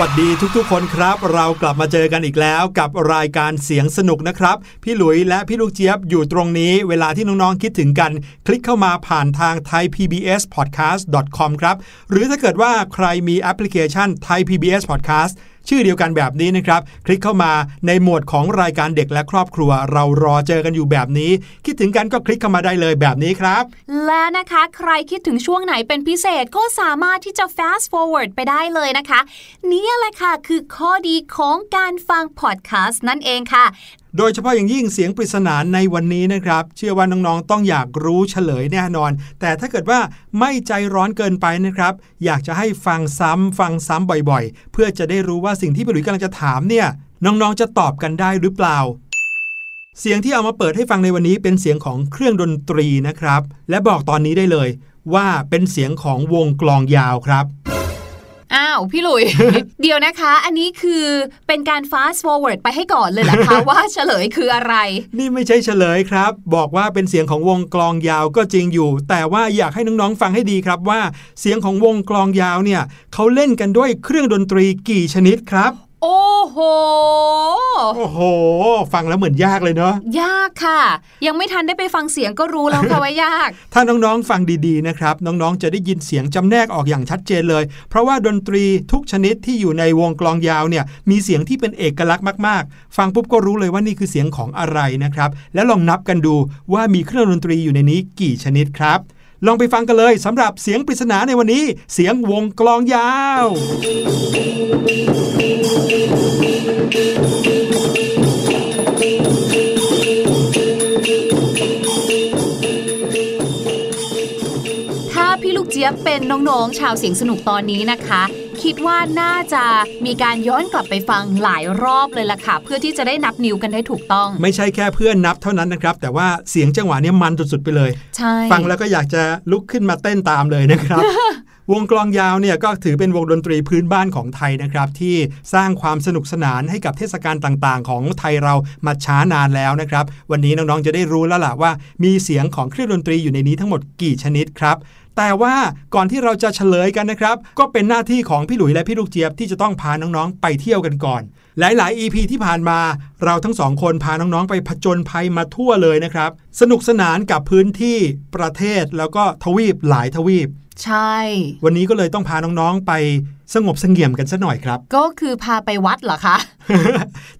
วัสดีทุกๆ คนครับ เรากลับมาเจอกันอีกแล้วกับรายการเสียงสนุกนะครับ พี่หลุยและพี่ลูกเจี๊ยบอยู่ตรงนี้เวลาที่น้องๆคิดถึงกัน คลิกเข้ามาผ่านทาง thaipbspodcast.com ครับ หรือถ้าเกิดว่าใครมีแอปพลิเคชัน Thai PBS Podcast ชื่อเดียวกันแบบนี้นะครับ คลิกเข้ามาในหมวดของรายการเด็กและครอบครัว เรารอเจอกันอยู่แบบนี้ คิดถึงกันก็คลิกเข้ามาได้เลยแบบนี้ครับ และนะคะใครคิดถึงช่วงไหนเป็นพิเศษก็สามารถที่จะ fast forward ไปได้เลยนะคะ นี่แหละค่ะคือข้อดีของการฟังพอดแคสต์นั่นเองค่ะ โดยเฉพาะอย่างยิ่งเสียงปริศนาในวันนี้นะครับ เชื่อว่าน้องๆต้องอยากรู้เฉลยแน่นอน แต่ถ้าเกิดว่าไม่ใจร้อนเกินไปนะครับ อยากจะให้ฟังซ้ำฟังซ้ำบ่อยๆ เพื่อจะได้รู้ว่าสิ่งที่พี่หลุยกำลังจะถามเนี่ย น้องๆจะตอบกันได้หรือเปล่า เสียงที่เอามาเปิดให้ฟังในวันนี้เป็นเสียงของเครื่องดนตรีนะครับ และบอกตอนนี้ได้เลย ว่าเป็นเสียงของวงกลองยาวครับ อ้าวพี่หลุย เดี๋ยวนะคะ อันนี้คือเป็นการ fast forward ไปให้ก่อนเลยเหรอคะ ว่าเฉลยคืออะไร นี่ไม่ใช่เฉลยครับ บอกว่าเป็นเสียงของวงกลองยาวก็จริงอยู่ แต่ว่าอยากให้น้องๆฟังให้ดีครับว่าเสียงของวงกลองยาวเนี่ยเขาเล่นกันด้วยเครื่องดนตรีกี่ชนิดครับ โอ้โห โอ้โห ฟังแล้วเหมือนยากเลยเนาะ ยากค่ะ ยังไม่ทันได้ไปฟังเสียงก็รู้แล้วค่ะว่ายาก ถ้าน้องๆฟังดีๆนะครับ น้องๆจะได้ยินเสียงจำแนกออกอย่างชัดเจนเลย เพราะว่าดนตรีทุกชนิดที่อยู่ในวงกลองยาวเนี่ย มีเสียงที่เป็นเอกลักษณ์มากๆ ฟังปุ๊บก็รู้เลยว่านี่คือเสียงของอะไรนะครับ แล้วลองนับกันดูว่ามีเครื่องดนตรีอยู่ในนี้กี่ชนิดครับ ลองไปฟังกันเลยสำหรับเสียงปริศนาในวันนี้ เสียงวงกลองยาวถ้าพี่ลูกเจี๊ยบเป็นน้องๆ ชาวเสียงสนุกตอนนี้นะคะ คิดว่าน่าจะมีการย้อนกลับไปฟังหลายรอบเลยล่ะค่ะ เพื่อที่จะได้นับนิ้วกันได้ถูกต้อง ไม่ใช่แค่เพื่อนนับเท่านั้นนะครับ แต่ว่าเสียงจังหวะเนี้มันสุดๆไปเลยใช่ฟังแล้วก็อยากจะลุกขึ้นมาเต้นตามเลยนะครับวงกลองยาวเนี่ยก็ถือเป็นวงดนตรีพื้นบ้านของไทยนะครับ ที่สร้างความสนุกสนานให้กับเทศกาลต่างๆ ของไทยเรามาช้านานแล้วนะครับ วันนี้น้องๆจะได้รู้แล้วล่ะว่า มีเสียงของเครื่องดนตรีอยู่ในนี้ทั้งหมดกี่ชนิดครับ แต่ว่าก่อนที่เราจะเฉลยกันนะครับ ก็เป็นหน้าที่ของพี่หลุยและพี่ลูกเจี๊ยบที่จะต้องพาน้องๆ ไปเที่ยวกันก่อน หลาย ๆ EP ที่ผ่านมา เราทั้งสองคนพาน้องๆ ไปผจญภัยมาทั่วเลยนะครับ สนุกสนานกับพื้นที่ประเทศแล้วก็ทวีปหลายทวีป ใช่ วันนี้ก็เลยต้องพาน้องๆไปสงบเสงี่ยมกันสัหน่อยครับ ก็คือพาไปวัดเหรอคะ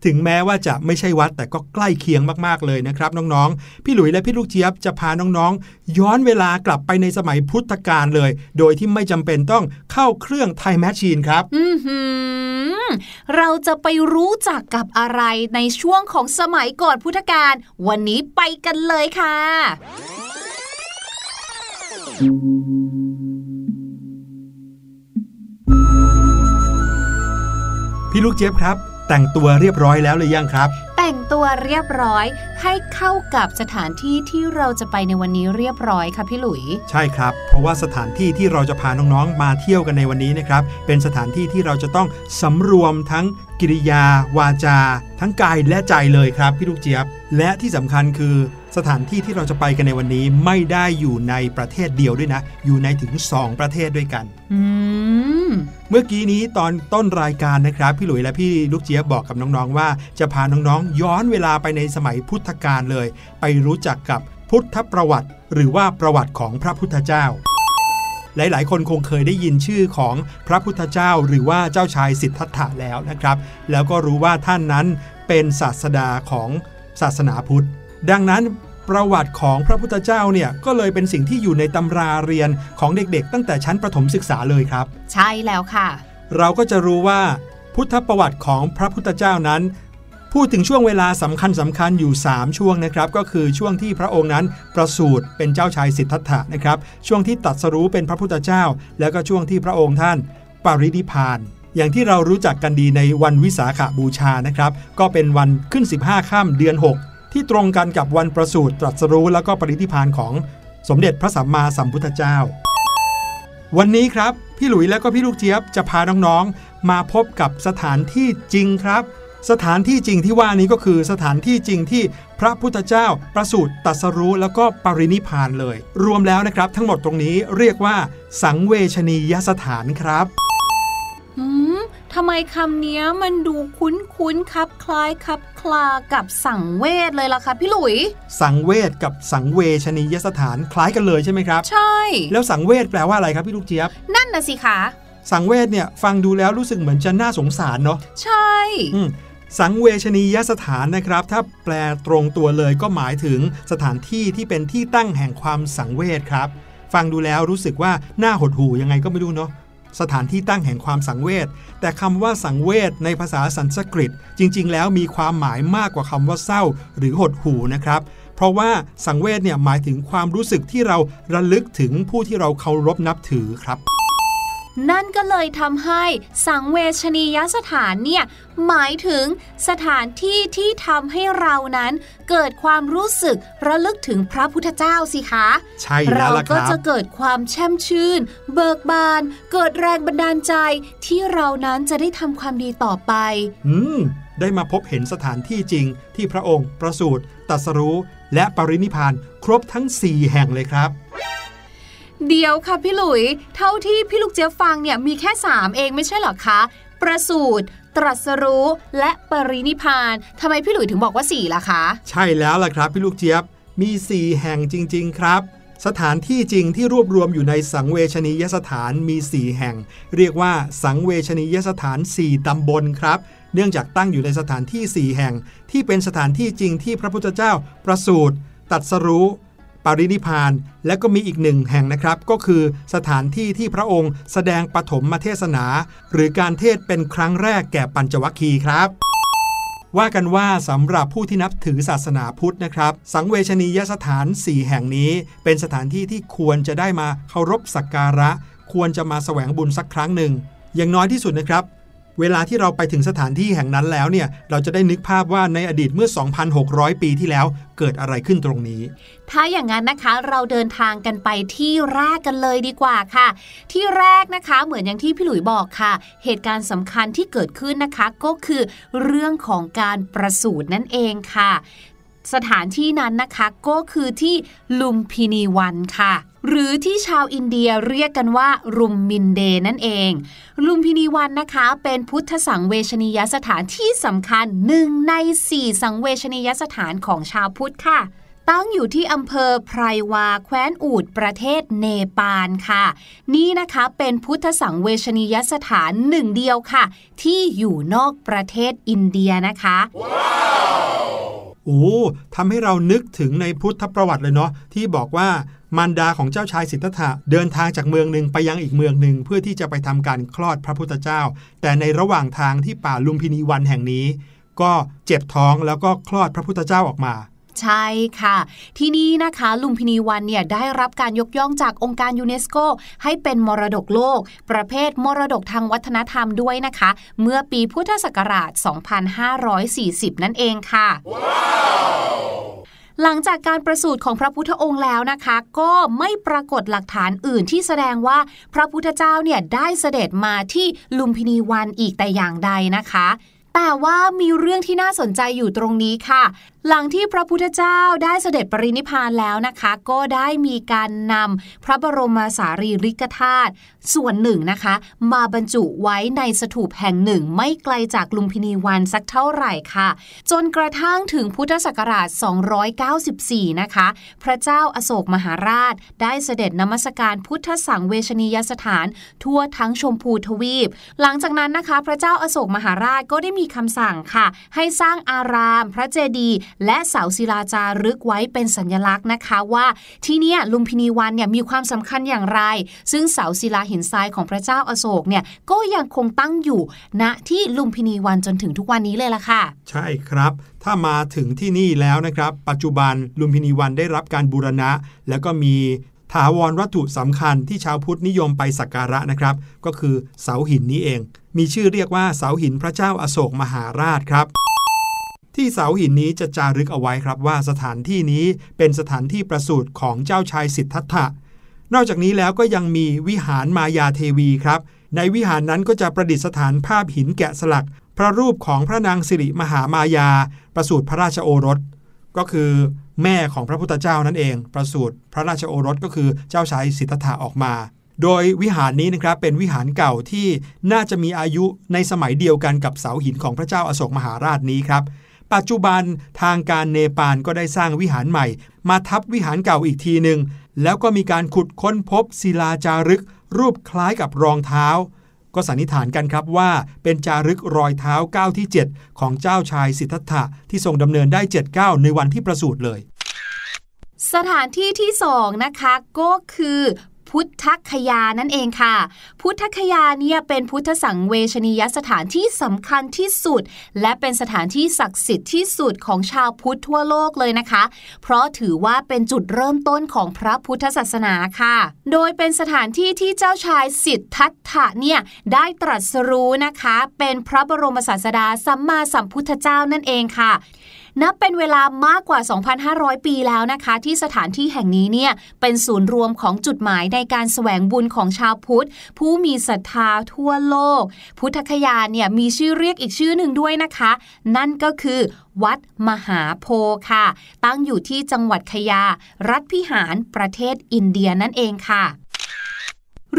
ถึงแม้ว่าจะไม่ใช่วัดแต่ก็ใกล้เคียงมากๆเลยนะครับ น้องๆ พี่หลุยและพี่ลูกเจี๊ยบจะพาน้องๆ ย้อนเวลากลับไปในสมัยพุทธกาลเลย โดยที่ไม่จำเป็นต้องเข้าเครื่องไทม์แมชชีนครับ อือหือเราจะไปรู้จักกับอะไรในช่วงของสมัยก่อนพุทธกาลวันนี้ไปกันเลยค่ะ พี่ลูกเจี๊ยบครับ แต่งตัวเรียบร้อยแล้วหรือยังครับ แต่งตัวเรียบร้อยให้เข้ากับสถานที่ที่เราจะไปในวันนี้เรียบร้อยค่ะพี่หลุย ใช่ครับ เพราะว่าสถานที่ที่เราจะพาน้องๆมาเที่ยวกันในวันนี้นะครับ เป็นสถานที่ที่เราจะต้องสำรวมทั้งกิริยา วาจา ทั้งกายและใจเลยครับ พี่ลูกเจี๊ยบ และที่สำคัญคือ สถานที่ที่เราจะไปกันในวันนี้ไม่ได้อยู่ในประเทศเดียวด้วยนะ อยู่ในถึง 2 ประเทศด้วยกันอืมเมื่อกี้นี้ตอนต้นรายการนะครับ พี่หลุยและพี่ลูกเจี๊ยบบอกกับน้องๆว่า จะพาน้องๆ ย้อนเวลาไปในสมัยพุทธกาลเลย ไปรู้จักกับพุทธประวัติ หรือว่าประวัติของพระพุทธเจ้าหลายๆ คนคงเคยได้ยินชื่อของพระพุทธเจ้า หรือว่าเจ้าชายสิทธัตถะแล้วนะครับ แล้วก็รู้ว่าท่านนั้นเป็นศาสดาของศาสนาพุทธ ดังนั้นประวัติของพระพุทธเจ้าเนี่ยก็เลยเป็นสิ่งที่อยู่ในตำราเรียนของเด็กๆ ตั้งแต่ชั้นประถมศึกษาเลยครับ ใช่แล้วค่ะ เราก็จะรู้ว่าพุทธประวัติของพระพุทธเจ้านั้น พูดถึงช่วงเวลาสำคัญสำคัญอยู่ 3 ช่วงนะครับ ก็คือช่วงที่พระองค์นั้นประสูติเป็นเจ้าชายสิทธัตถะนะครับ ช่วงที่ตรัสรู้เป็นพระพุทธเจ้า แล้วก็ช่วงที่พระองค์ท่านปรินิพพานอย่างที่เรารู้จักกันดีในวันวิสาขบูชานะครับ ก็เป็นวันขึ้น 15ค่ำเดือน 6 ที่ตรงกันกับวันประสูติตรัสรู้แล้วก็ปรินิพานของสมเด็จพระสัมมาสัมพุทธเจ้า วันนี้ครับพี่หลุยและก็พี่ลูกเจี๊ยบจะพาน้องๆ มาพบกับสถานที่จริงครับ สถานที่จริงที่ว่านี้ก็คือสถานที่จริงที่พระพุทธเจ้าประสูติตรัสรู้แล้วก็ปรินิพานเลย รวมแล้วนะครับ ทั้งหมดตรงนี้เรียกว่า สังเวชนียสถานครับ ทำไมคำเนี้ยมันดูคุ้นคุ้นๆครับคล้ายครับคลากับสังเวชเลยล่ะค่ะพี่หลุย สังเวชกับสังเวชนียสถานคล้ายกันเลยใช่ไหมครับ ใช่ แล้วสังเวชแปลว่าอะไรครับพี่ลูกเจี๊ยบ นั่นนะสิคะสังเวชเนี่ยฟังดูแล้วรู้สึกเหมือนจะน่าสงสารเนาะใช่อืมสังเวชนียสถานนะครับ ถ้าแปลตรงตัวเลยก็หมายถึงสถานที่ที่เป็นที่ตั้งแห่งความสังเวชครับ ฟังดูแล้วรู้สึกว่าน่าหดหู่ยังไงก็ไม่รู้เนาะ สถานที่ตั้งแห่งความสังเวช แต่คำว่าสังเวชในภาษาสันสกฤต จริง ๆ แล้วมีความหมายมากกว่าคำว่าเศร้า หรือหดหู่นะครับ เพราะว่าสังเวชเนี่ยหมายถึงความรู้สึกที่เราระลึกถึงผู้ที่เราเคารพนับถือครับ นั่นก็เลยทำให้สังเวชนียสถานเนี่ยหมายถึงสถานที่ที่ทำให้เรานั้นเกิดความรู้สึกระลึกถึงพระพุทธเจ้าสิคะ ใช่แล้เราวล่ะคก็รับจะเกิดความแช่มชื่น เบิกบาน เกิดแรงบันดาลใจที่เรานั้นจะได้ทำความดีต่อไป อืม ได้มาพบเห็นสถานที่จริงที่พระองค์ประสูติตรัสรู้ และปรินิพพานครบทั้ง 4 แห่งเลยครับ เดี๋ยวค่ะพี่หลุย เท่าที่พี่ลูกเจี๊ยบฟังเนี่ยมีแค่ 3 เองไม่ใช่หรอคะ ประสูติตรัสรู้และปรินิพานทำไมพี่หลุยถึงบอกว่า 4 ล่ะคะ ใช่แล้วล่ะครับ พี่ลูกเจี๊ยบมี 4 แห่งจริง ๆ ครับ สถานที่จริงที่รวบรวมอยู่ในสังเวชนียสถานมี 4 แห่ง เรียกว่าสังเวชนียสถาน 4 ตำบลครับ เนื่องจากตั้งอยู่ในสถานที่ 4 แห่ง ที่เป็นสถานที่จริงที่พระพุทธเจ้าประสูติตรัสรู้ ปรินิพานและก็มีอีกหนึ่งแห่งนะครับ ก็คือสถานที่ที่พระองค์แสดงปฐมเทศนา หรือการเทศเป็นครั้งแรกแก่ปัญจวัคคีย์ครับว่ากันว่าสำหรับผู้ที่นับถือศาสนาพุทธนะครับ สังเวชนียสถาน 4 แห่งนี้ เป็นสถานที่ที่ควรจะได้มาเคารพสักการะ ควรจะมาแสวงบุญสักครั้งหนึ่ง อย่างน้อยที่สุดนะครับ เวลาที่เราไปถึงสถานที่แห่งนั้นแล้วเนี่ย เราจะได้นึกภาพว่าในอดีตเมื่อ 2,600 ปีที่แล้วเกิดอะไรขึ้นตรงนี้ ถ้าอย่างนั้นนะคะเราเดินทางกันไปที่แรกกันเลยดีกว่าค่ะ ที่แรกนะคะเหมือนอย่างที่พี่หลุยบอกค่ะ เหตุการณ์สำคัญที่เกิดขึ้นนะคะก็คือเรื่องของการประสูตินั่นเองค่ะ สถานที่นั้นนะคะก็คือที่ลุมพินีวันค่ะ หรือที่ชาวอินเดียเรียกกันว่ารุมมินเดนั่นเอง ลุมพินีวันนะคะ เป็นพุทธสังเวชนียสถานที่สำคัญหนึ่งในสี่สังเวชนียสถานของชาวพุทธค่ะตั้งอยู่ที่อำเภอไพรวาแคว้นอูดประเทศเนปาลค่ะ นี่นะคะเป็นพุทธสังเวชนียสถานหนึ่งเดียวค่ะ ที่อยู่นอกประเทศอินเดียนะคะ โอ้ทำให้เรานึกถึงในพุทธประวัติเลยเนาะที่บอกว่ามารดาของเจ้าชายสิทธัตถะเดินทางจากเมืองหนึ่งไปยังอีกเมืองหนึ่งเพื่อที่จะไปทำการคลอดพระพุทธเจ้า แต่ในระหว่างทางที่ป่าลุมพินีวันแห่งนี้ ก็เจ็บท้องแล้วก็คลอดพระพุทธเจ้าออกมา ใช่ค่ะ ที่นี่นะคะลุมพินีวันเนี่ยได้รับการยกย่องจากองค์การยูเนสโก ให้เป็นมรดกโลก ประเภทมรดกทางวัฒนธรรมด้วยนะคะ เมื่อปีพุทธศักราช 2540 นั่นเองค่ะหลังจากการประสูติของพระพุทธองค์แล้วนะคะ ก็ไม่ปรากฏหลักฐานอื่นที่แสดงว่าพระพุทธเจ้าเนี่ยได้เสด็จมาที่ลุมพินีวันอีกแต่อย่างใดนะคะแต่ว่ามีเรื่องที่น่าสนใจอยู่ตรงนี้ค่ะ หลังที่พระพุทธเจ้าได้เสด็จปรินิพานแล้วนะคะ ก็ได้มีการนำพระบรมสารีริกธาตุส่วนหนึ่งนะคะ มาบรรจุไว้ในสถูปแห่งหนึ่ง ไม่ไกลจากลุมพินีวันสักเท่าไหร่ค่ะ จนกระทั่งถึงพุทธศักราช 294 นะคะ พระเจ้าอโศกมหาราช ได้เสด็จนมัสการพุทธสังเวชนียสถาน ทั่วทั้งชมพูทวีป หลังจากนั้นนะคะ พระเจ้าอโศกมหาราชก็ได้มีคำสั่งค่ะ ให้สร้างอารามพระเจดีย์และเสาศิลาจารึกไว้เป็นสัญลักษณ์นะคะว่าที่นี่ลุมพินีวันเนี่ยมีความสำคัญอย่างไร ซึ่งเสาศิลาหินทรายของพระเจ้าอโศกเนี่ยก็ยังคงตั้งอยู่ณที่ลุมพินีวันจนถึงทุกวันนี้เลยล่ะค่ะ ใช่ครับ ถ้ามาถึงที่นี่แล้วนะครับ ปัจจุบันลุมพินีวันได้รับการบูรณะ แล้วก็มีถาวรวัตถุสำคัญที่ชาวพุทธนิยมไปสักการะนะครับ ก็คือเสาหินนี้เอง มีชื่อเรียกว่าเสาหินพระเจ้าอโศกมหาราชครับ ที่เสาหินนี้จะจารึกเอาไว้ครับว่าสถานที่นี้เป็นสถานที่ประสูติของเจ้าชายสิทธัตถะ นอกจากนี้แล้วก็ยังมีวิหารมายาเทวีครับ ในวิหารนั้นก็จะประดิษฐานภาพหินแกะสลัก พระรูปของพระนางสิริมหามายา ประสูติพระราชโอรส ก็คือแม่ของพระพุทธเจ้านั่นเอง ประสูติพระราชโอรสก็คือเจ้าชายสิทธัตถะออกมาโดยวิหารนี้นะครับเป็นวิหารเก่าที่น่าจะมีอายุในสมัยเดียวกันกับเสาหินของพระเจ้าอาโศกมหาราชนี้ครับ ปัจจุบันทางการเนปาลก็ได้สร้างวิหารใหม่ มาทับวิหารเก่าอีกทีหนึ่ง แล้วก็มีการขุดค้นพบศิลาจารึก รูปคล้ายกับรองเท้า ก็สันนิษฐานกันครับว่า เป็นจารึกรอยเท้าก้าวที่ 7 ของเจ้าชายสิทธัตถะที่ทรงดำเนินได้7ก้าวในวันที่ประสูติเลยสถานที่ที่สองนะคะ ก็คือ พุทธคยานั่นเองค่ะ พุทธคยาเนี่ยเป็นพุทธสังเวชนียสถานที่สำคัญที่สุด และเป็นสถานที่ศักดิ์สิทธิ์ที่สุดของชาวพุทธทั่วโลกเลยนะคะ เพราะถือว่าเป็นจุดเริ่มต้นของพระพุทธศาสนาค่ะ โดยเป็นสถานที่ที่เจ้าชายสิทธัตถะเนี่ยได้ตรัสรู้นะคะ เป็นพระบรมศาสดาสัมมาสัมพุทธเจ้านั่นเองค่ะ นับเป็นเวลามากกว่า 2,500 ปีแล้วนะคะ ที่สถานที่แห่งนี้เนี่ยเป็นศูนย์รวมของจุดหมายในการแสวงบุญของชาวพุทธ ผู้มีศรัทธาทั่วโลก พุทธคยาเนี่ยมีชื่อเรียกอีกชื่อหนึ่งด้วยนะคะ นั่นก็คือวัดมหาโพค่ะ ตั้งอยู่ที่จังหวัดขยา รัฐพิหารประเทศอินเดียนั่นเองค่ะ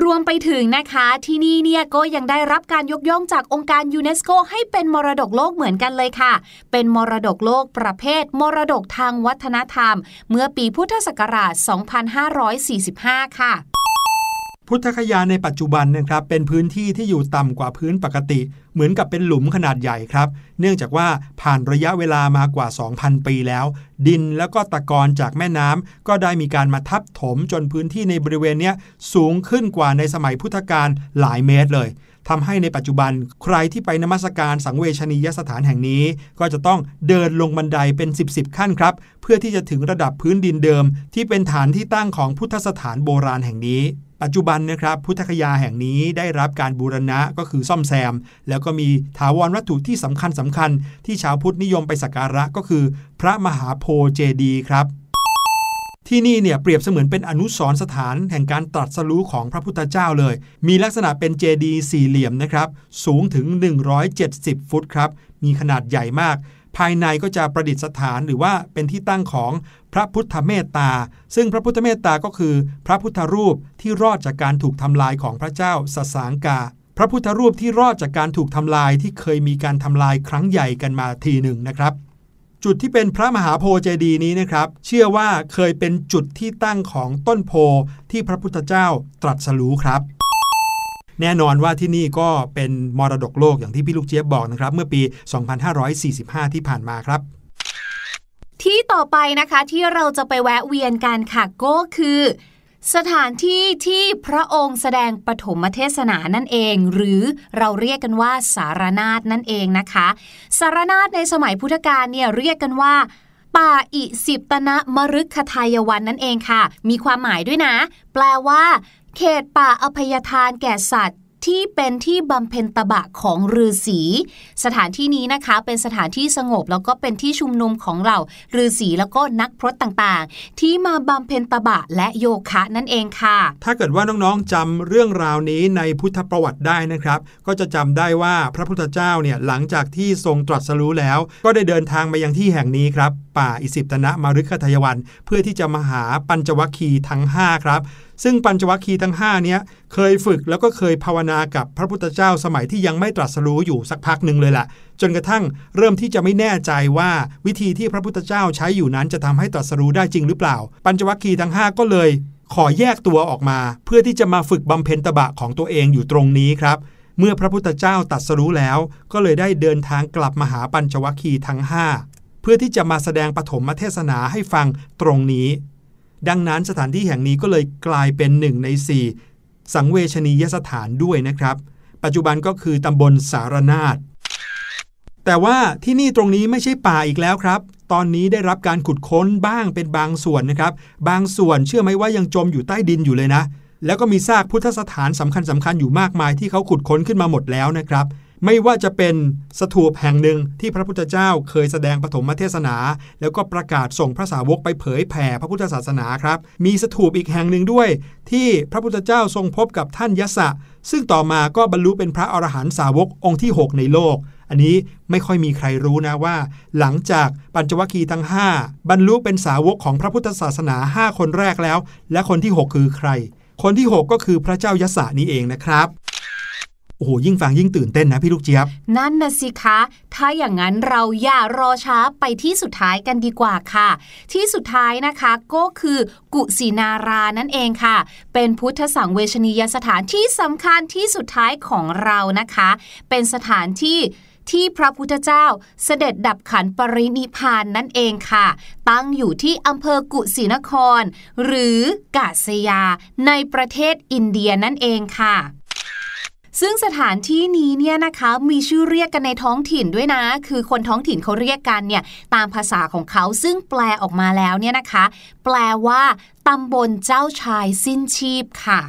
รวมไปถึงนะคะที่นี่เนี่ยก็ยังได้รับการยกย่องจากองค์การยูเนสโกให้เป็นมรดกโลกเหมือนกันเลยค่ะ เป็นมรดกโลกประเภท มรดกทางวัฒนธรรม เมื่อปีพุทธศักราช 2545 ค่ะ พุทธคยาในปัจจุบันนะครับเป็นพื้นที่ที่อยู่ต่ำกว่าพื้นปกติ เหมือนกับเป็นหลุมขนาดใหญ่ครับ เนื่องจากว่าผ่านระยะเวลามากว่า 2,000 ปีแล้ว ดินแล้วก็ตะกอนจากแม่น้ำก็ได้มีการมาทับถมจนพื้นที่ในบริเวณนี้สูงขึ้นกว่าในสมัยพุทธกาลหลายเมตรเลยทำให้ในปัจจุบันใครที่ไปนมัสการสังเวชนียสถานแห่งนี้ ก็จะต้องเดินลงบันไดเป็น 10บสขั้นครับ เพื่อที่จะถึงระดับพื้นดินเดิม ที่เป็นฐานที่ตั้งของพุทธสถานโบราณแห่งนี้ ปัจจุบันนะครับพุทธคยาแห่งนี้ได้รับการบูรณะก็คือซ่อมแซม แล้วก็มีถาวรวัตถุที่สำคัญสำคัญ ที่ชาวพุทธนิยมไปสักการะก็คือ พระมหาโพเจดีครับที่นี่เนี่ยเปรียบเสมือนเป็นอนุสรสถานแห่งการตรัสรู้ของพระพุทธเจ้าเลย มีลักษณะเป็นเจดีสี่เหลี่ยมนะครับ สูงถึง 170 ฟุตครับ มีขนาดใหญ่มาก ภายในก็จะประดิษฐานหรือว่าเป็นที่ตั้งของพระพุทธเมตตา ซึ่งพระพุทธเมตตาก็คือ พระพุทธรูปที่รอดจากการถูกทำลายของพระเจ้าสสางกา พระพุทธรูปที่รอดจากการถูกทำลายที่เคยมีการทำลายครั้งใหญ่กันมาทีหนึ่งนะครับจุดที่เป็นพระมหาโพเจดีนี้นะครับ เชื่อว่าเคยเป็นจุดที่ตั้งของต้นโพที่พระพุทธเจ้าตรัสรู้ครับ แน่นอนว่าที่นี่ก็เป็นมรดกโลกอย่างที่พี่ลูกเจี๊ยบบอกนะครับ เมื่อปี 2545 ที่ผ่านมาครับที่ต่อไปนะคะที่เราจะไปแวะเวียนกันค่ะก็คือ สถานที่ที่พระองค์แสดงปฐมเทศนานั่นเอง หรือเราเรียกกันว่าสารนาฏนั่นเองนะคะ สารนาฏในสมัยพุทธกาลเนี่ยเรียกกันว่า ป่าอิสิตนะมรึกขทายวันนั่นเองค่ะ มีความหมายด้วยนะ แปลว่า เขตป่าอภัยทานแก่สัตว์ ที่เป็นที่บำเพ็ญตบะของฤาษีสถานที่นี้นะคะเป็นสถานที่สงบแล้วก็เป็นที่ชุมนุมของเหล่าฤาษีแล้วก็นักพรตต่างๆ ที่มาบำเพ็ญตบะและโยคะนั่นเองค่ะ ถ้าเกิดว่าน้องๆจำเรื่องราวนี้ในพุทธประวัติได้นะครับ ก็จะจำได้ว่าพระพุทธเจ้าเนี่ยหลังจากที่ทรงตรัสรู้แล้ว ก็ได้เดินทางมายังที่แห่งนี้ครับ ป่าอิสิปตนะมารุคทายวัน เพื่อที่จะมาหาปัญจวัคคีย์ทั้ง 5 ครับซึ่งปัญจวัคคีย์ทั้ง5เนี้ยเคยฝึกแล้วก็เคยภาวนากับพระพุทธเจ้าสมัยที่ยังไม่ตรัสรู้อยู่สักพักหนึ่งเลยแหละจนกระทั่งเริ่มที่จะไม่แน่ใจว่าวิธีที่พระพุทธเจ้าใช้อยู่นั้นจะทำให้ตรัสรู้ได้จริงหรือเปล่า ปัญจวัคคีย์ทั้ง 5 ก็เลย ขอแยกตัวออกมา เพื่อที่จะมาฝึกบำเพ็ญตบะของตัวเองอยู่ตรงนี้ครับเมื่อพระพุทธเจ้าตรัสรู้แล้ว ก็เลยได้เดินทางกลับมาหาปัญจวัคคีย์ทั้ง 5 เพื่อที่จะมาแสดงปฐมเทศนาให้ฟังตรงนี้ ดังนั้นสถานที่แห่งนี้ก็เลยกลายเป็นหนึ่งใน 4 สังเวชนียสถานด้วยนะครับ ปัจจุบันก็คือตำบลสารนาฏแต่ว่าที่นี่ตรงนี้ไม่ใช่ป่าอีกแล้วครับ ตอนนี้ได้รับการขุดค้นบ้างเป็นบางส่วนนะครับ บางส่วนเชื่อไหมว่ายังจมอยู่ใต้ดินอยู่เลยนะ แล้วก็มีซากพุทธสถานสำคัญสำคัญอยู่มากมายที่เขาขุดค้นขึ้นมาหมดแล้วนะครับ ไม่ว่าจะเป็นสถูปแห่งหนึ่งที่พระพุทธเจ้าเคยแสดงปฐมเทศนา แล้วก็ประกาศส่งพระสาวกไปเผยแผ่พระพุทธศาสนาครับ มีสถูปอีกแห่งหนึ่งด้วย ที่พระพุทธเจ้าทรงพบกับท่านยศะซึ่งต่อมาก็บรรลุเป็นพระอรหันตสาวกองค์ที่ 6 ในโลก อันนี้ไม่ค่อยมีใครรู้นะว่า หลังจากปัญจวัคคีย์ทั้ง 5 บรรลุเป็นสาวกของพระพุทธศาสนา 5 คนแรกแล้ว และคนที่ 6 คือใคร คนที่ 6 ก็คือพระเจ้ายศนี่เองนะครับ โอ้โหยิ่งฟังยิ่งตื่นเต้นนะพี่ลูกเจี๊ยบ นั่นนะสิคะ ถ้าอย่างนั้นเราอย่ารอช้าไปที่สุดท้ายกันดีกว่าค่ะ ที่สุดท้ายนะคะก็คือกุสินารานั่นเองค่ะ เป็นพุทธสังเวชนียสถานที่สำคัญที่สุดท้ายของเรานะคะ เป็นสถานที่ที่พระพุทธเจ้าเสด็จดับขันปรินิพานนั่นเองค่ะ ตั้งอยู่ที่อำเภอกุสินคร หรือกาษยาในประเทศอินเดียนั่นเองค่ะ ซึ่งสถานที่นี้เนี่ยนะคะมีชื่อเรียกกันในท้องถิ่นด้วยนะ คือคนท้องถิ่นเขาเรียกกันเนี่ยตามภาษาของเขาซึ่งแปลออกมาแล้วเนี่ยนะคะ แปลว่าตำบลเจ้าชายสิ้นชีพค่ะ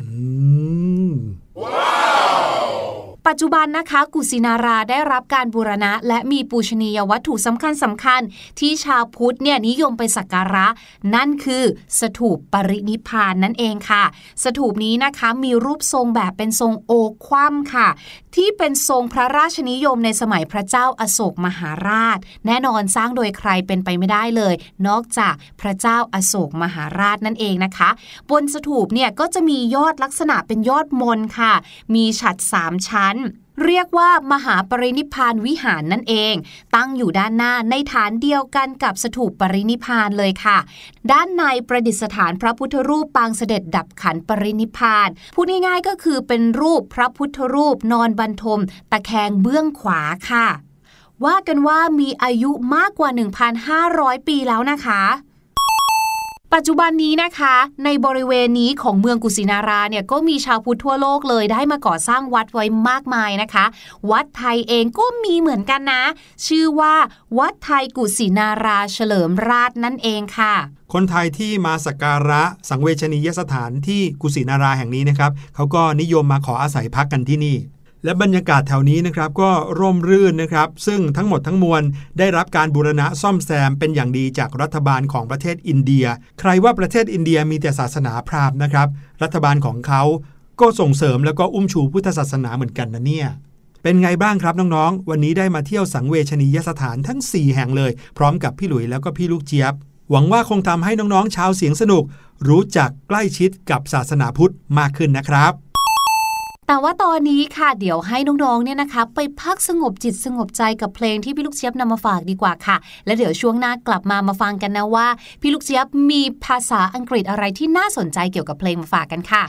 wow. ปัจจุบันนะคะ กุสินาราได้รับการบูรณะ และมีปูชนียวัตถุสำคัญสำคัญ ที่ชาวพุทธเนี่ยนิยมไปสักการะ นั่นคือสถูปปรินิพพานนั่นเองค่ะ สถูปนี้นะคะมีรูปทรงแบบเป็นทรงโอคว่ำค่ะ ที่เป็นทรงพระราชนิยมในสมัยพระเจ้าอโศกมหาราช แน่นอนสร้างโดยใครเป็นไปไม่ได้เลย นอกจากพระเจ้าอโศกมหาราชนั่นเองนะคะ บนสถูปเนี่ยก็จะมียอดลักษณะเป็นยอดมนค่ะ มีฉัดสามชั้น เรียกว่ามหาปรินิพานวิหารนั่นเอง ตั้งอยู่ด้านหน้าในฐานเดียวกันกับสถูปปรินิพานเลยค่ะ ด้านในประดิษฐานพระพุทธรูปปางเสด็จดับขันปรินิพพานพูดง่ายๆก็คือเป็นรูปพระพุทธรูปนอนบรรทม ตะแคงเบื้องขวาค่ะ ว่ากันว่ามีอายุมากกว่า 1,500 ปีแล้วนะคะ ปัจจุบันนี้นะคะ ในบริเวณนี้ของเมืองกุสินาราเนี่ยก็มีชาวพุทธทั่วโลกเลยได้มาก่อสร้างวัดไว้มากมายนะคะ วัดไทยเองก็มีเหมือนกันนะ ชื่อว่า วัดไทยกุสินาราเฉลิมราชนั่นเองค่ะ คนไทยที่มาสักการะสังเวชนียสถานที่กุสินาราแห่งนี้นะครับเขาก็นิยมมาขออาศัยพักกันที่นี่ และบรรยากาศแถวนี้นะครับก็ร่มรื่นนะครับ ซึ่งทั้งหมดทั้งมวลได้รับการบูรณะซ่อมแซมเป็นอย่างดีจากรัฐบาลของประเทศอินเดีย ใครว่าประเทศอินเดียมีแต่ศาสนาพราหมณ์นะครับ รัฐบาลของเขาก็ส่งเสริมแล้วก็อุ้มชูพุทธศาสนาเหมือนกันนะเนี่ยเป็นไงบ้างครับน้องๆ วันนี้ได้มาเที่ยวสังเวชนียสถานทั้ง 4 แห่งเลย พร้อมกับพี่หลุยแล้วก็พี่ลูกเจี๊ยบ หวังว่าคงทำให้น้องๆ ชาวเสียงสนุก รู้จักใกล้ชิดกับศาสนาพุทธมากขึ้นนะครับ แต่ว่าตอนนี้ค่ะเดี๋ยวให้น้องๆเนี่ยนะคะ ไปพักสงบจิตสงบใจกับเพลงที่พี่ลูกเชียบนำมาฝากดีกว่าค่ะ และเดี๋ยวช่วงหน้ากลับมามาฟังกันนะว่า พี่ลูกเชียบมีภาษาอังกฤษอะไรที่น่าสนใจเกี่ยวกับเพลงมาฝากกันค่ะ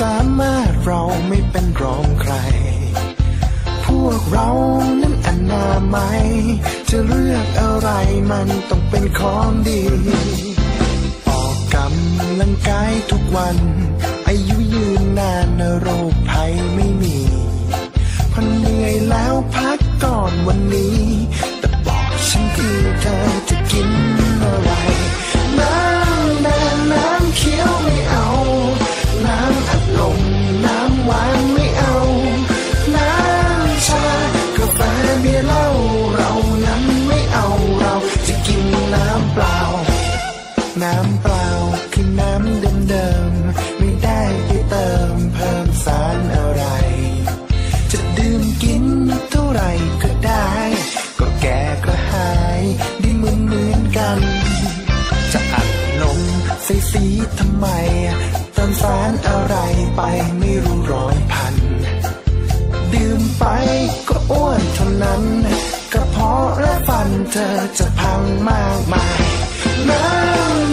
สามารถเราไม่เป็นรองใคร พวกเรานั้นอนามัยจะเลือกอะไรมันต้องเป็นของดี ออกกำลังกายทุกวัน อายุยืนนานโรคภัยไม่มีพอเหนื่อยแล้วพักก่อนวันนี้ แต่บอกฉันทีเธอ เธอจะพังมากมาย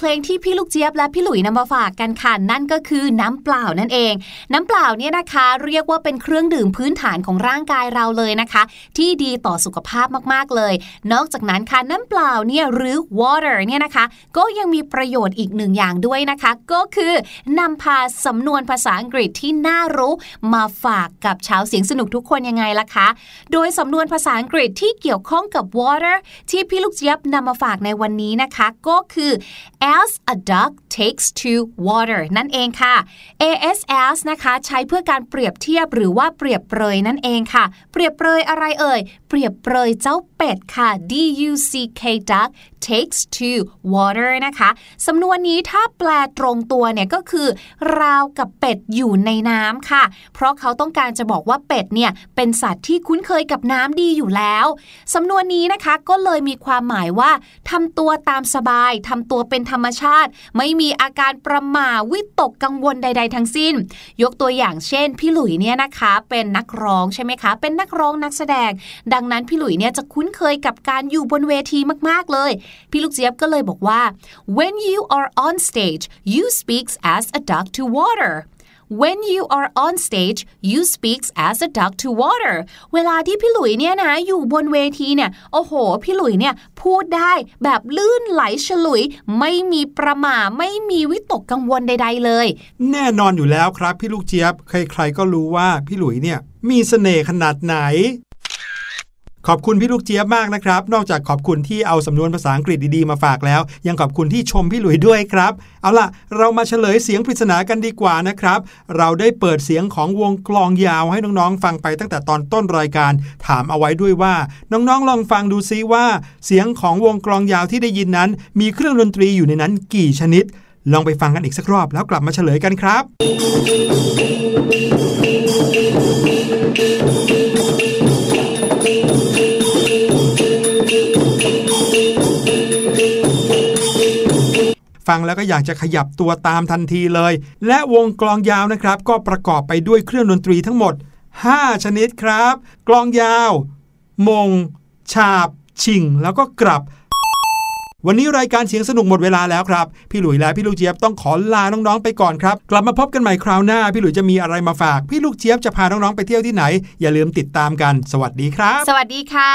เพลงที่พี่ลูกเจี๊ยบและพี่หลุยนำมาฝากกันค่ะนั่นก็คือน้ำเปล่านั่นเอง น้ำเปล่าเนี่ยนะคะ เรียกว่าเป็นเครื่องดื่มพื้นฐานของร่างกายเราเลยนะคะ ที่ดีต่อสุขภาพมากๆเลย นอกจากนั้นค่ะน้ำเปล่าเนี่ยหรือ water เนี่ยนะคะ ก็ยังมีประโยชน์อีกหนึ่งอย่างด้วยนะคะ ก็คือนำพาสำนวนภาษาอังกฤษที่น่ารู้มาฝากกับชาวเสียงสนุกทุกคนยังไงล่ะคะ โดยสำนวนภาษาอังกฤษที่เกี่ยวข้องกับ water ที่พี่ลูกเจี๊ยบนำมาฝากในวันนี้นะคะ ก็คือ as a duck takes to water นั่นเองค่ะ ASS นะคะใช้เพื่อการเปรียบเทียบหรือว่าเปรียบเปรยนั่นเองค่ะ เปรียบเปรยอะไรเอ่ย เปรียบเปรยเจ้าเป็ดค่ะ d u c k duck takes to water นะคะ สำนวนนี้ถ้าแปลตรงตัวเนี่ยก็คือ ราวกับเป็ดอยู่ในน้ำค่ะ เพราะเขาต้องการจะบอกว่าเป็ดเนี่ยเป็นสัตว์ที่คุ้นเคยกับน้ำดีอยู่แล้ว สำนวนนี้นะคะก็เลยมีความหมายว่าทำตัวตามสบายทำตัวเป็นธรรมรมชาติ ไม่มีอาการประหม่าวิตกกังวลใด ๆ ทั้งสิ้น ยกตัวอย่างเช่น พี่หลุยเนี่ยนะคะ เป็นนักร้องใช่ไหมคะ เป็นนักร้องนักแสดง ดังนั้นพี่หลุยเนี่ยจะคุ้นเคยกับการอยู่บนเวทีมากๆเลย พี่ลูกเจี๊ยบก็เลยบอกว่า when you are on stage you speaks as a duck to water When you are on stage you speaks as a duck to water เวลาที่พี่หลุยเนี่ยนะอยู่บนเวทีเนี่ยโอ้โห พี่หลุยเนี่ยพูดได้แบบลื่นไหลฉลุย ไม่มีประมาไม่มีวิตกกังวลใด ๆ เลย แน่นอนอยู่แล้วครับ พี่ลูกเจี๊ยบ ใครๆก็รู้ว่าพี่หลุยเนี่ยมีเสน่ห์ขนาดไหน ขอบคุณพี่ลูกเจี๊ยบมากนะครับ นอกจากขอบคุณที่เอาสำนวนภาษาอังกฤษดีๆมาฝากแล้ว ยังขอบคุณที่ชมพี่หลุยด้วยครับ เอาล่ะ เรามาเฉลยเสียงปริศนากันดีกว่านะครับ เราได้เปิดเสียงของวงกลองยาวให้น้องๆ ฟังไปตั้งแต่ตอนต้นรายการ ถามเอาไว้ด้วยว่า น้องๆลองฟังดูซิว่า เสียงของวงกลองยาวที่ได้ยินนั้น มีเครื่องดนตรีอยู่ในนั้นกี่ชนิด ลองไปฟังกันอีกสักรอบแล้วกลับมาเฉลยกันครับ ฟังแล้วก็อยากจะขยับตัวตามทันทีเลย และวงกลองยาวนะครับ ก็ประกอบไปด้วยเครื่องดนตรีทั้งหมด 5 ชนิดครับ กลองยาว มง ฉาบ ชิง แล้วก็กลับวันนี้รายการเสียงสนุกหมดเวลาแล้วครับ พี่หลุยและพี่ลูกเจี๊ยบต้องขอลาน้องๆไปก่อนครับ กลับมาพบกันใหม่คราวหน้า พี่หลุยจะมีอะไรมาฝาก พี่ลูกเจี๊ยบจะพาน้องๆไปเที่ยวที่ไหน อย่าลืมติดตามกัน สวัสดีครับ สวัสดีค่ะ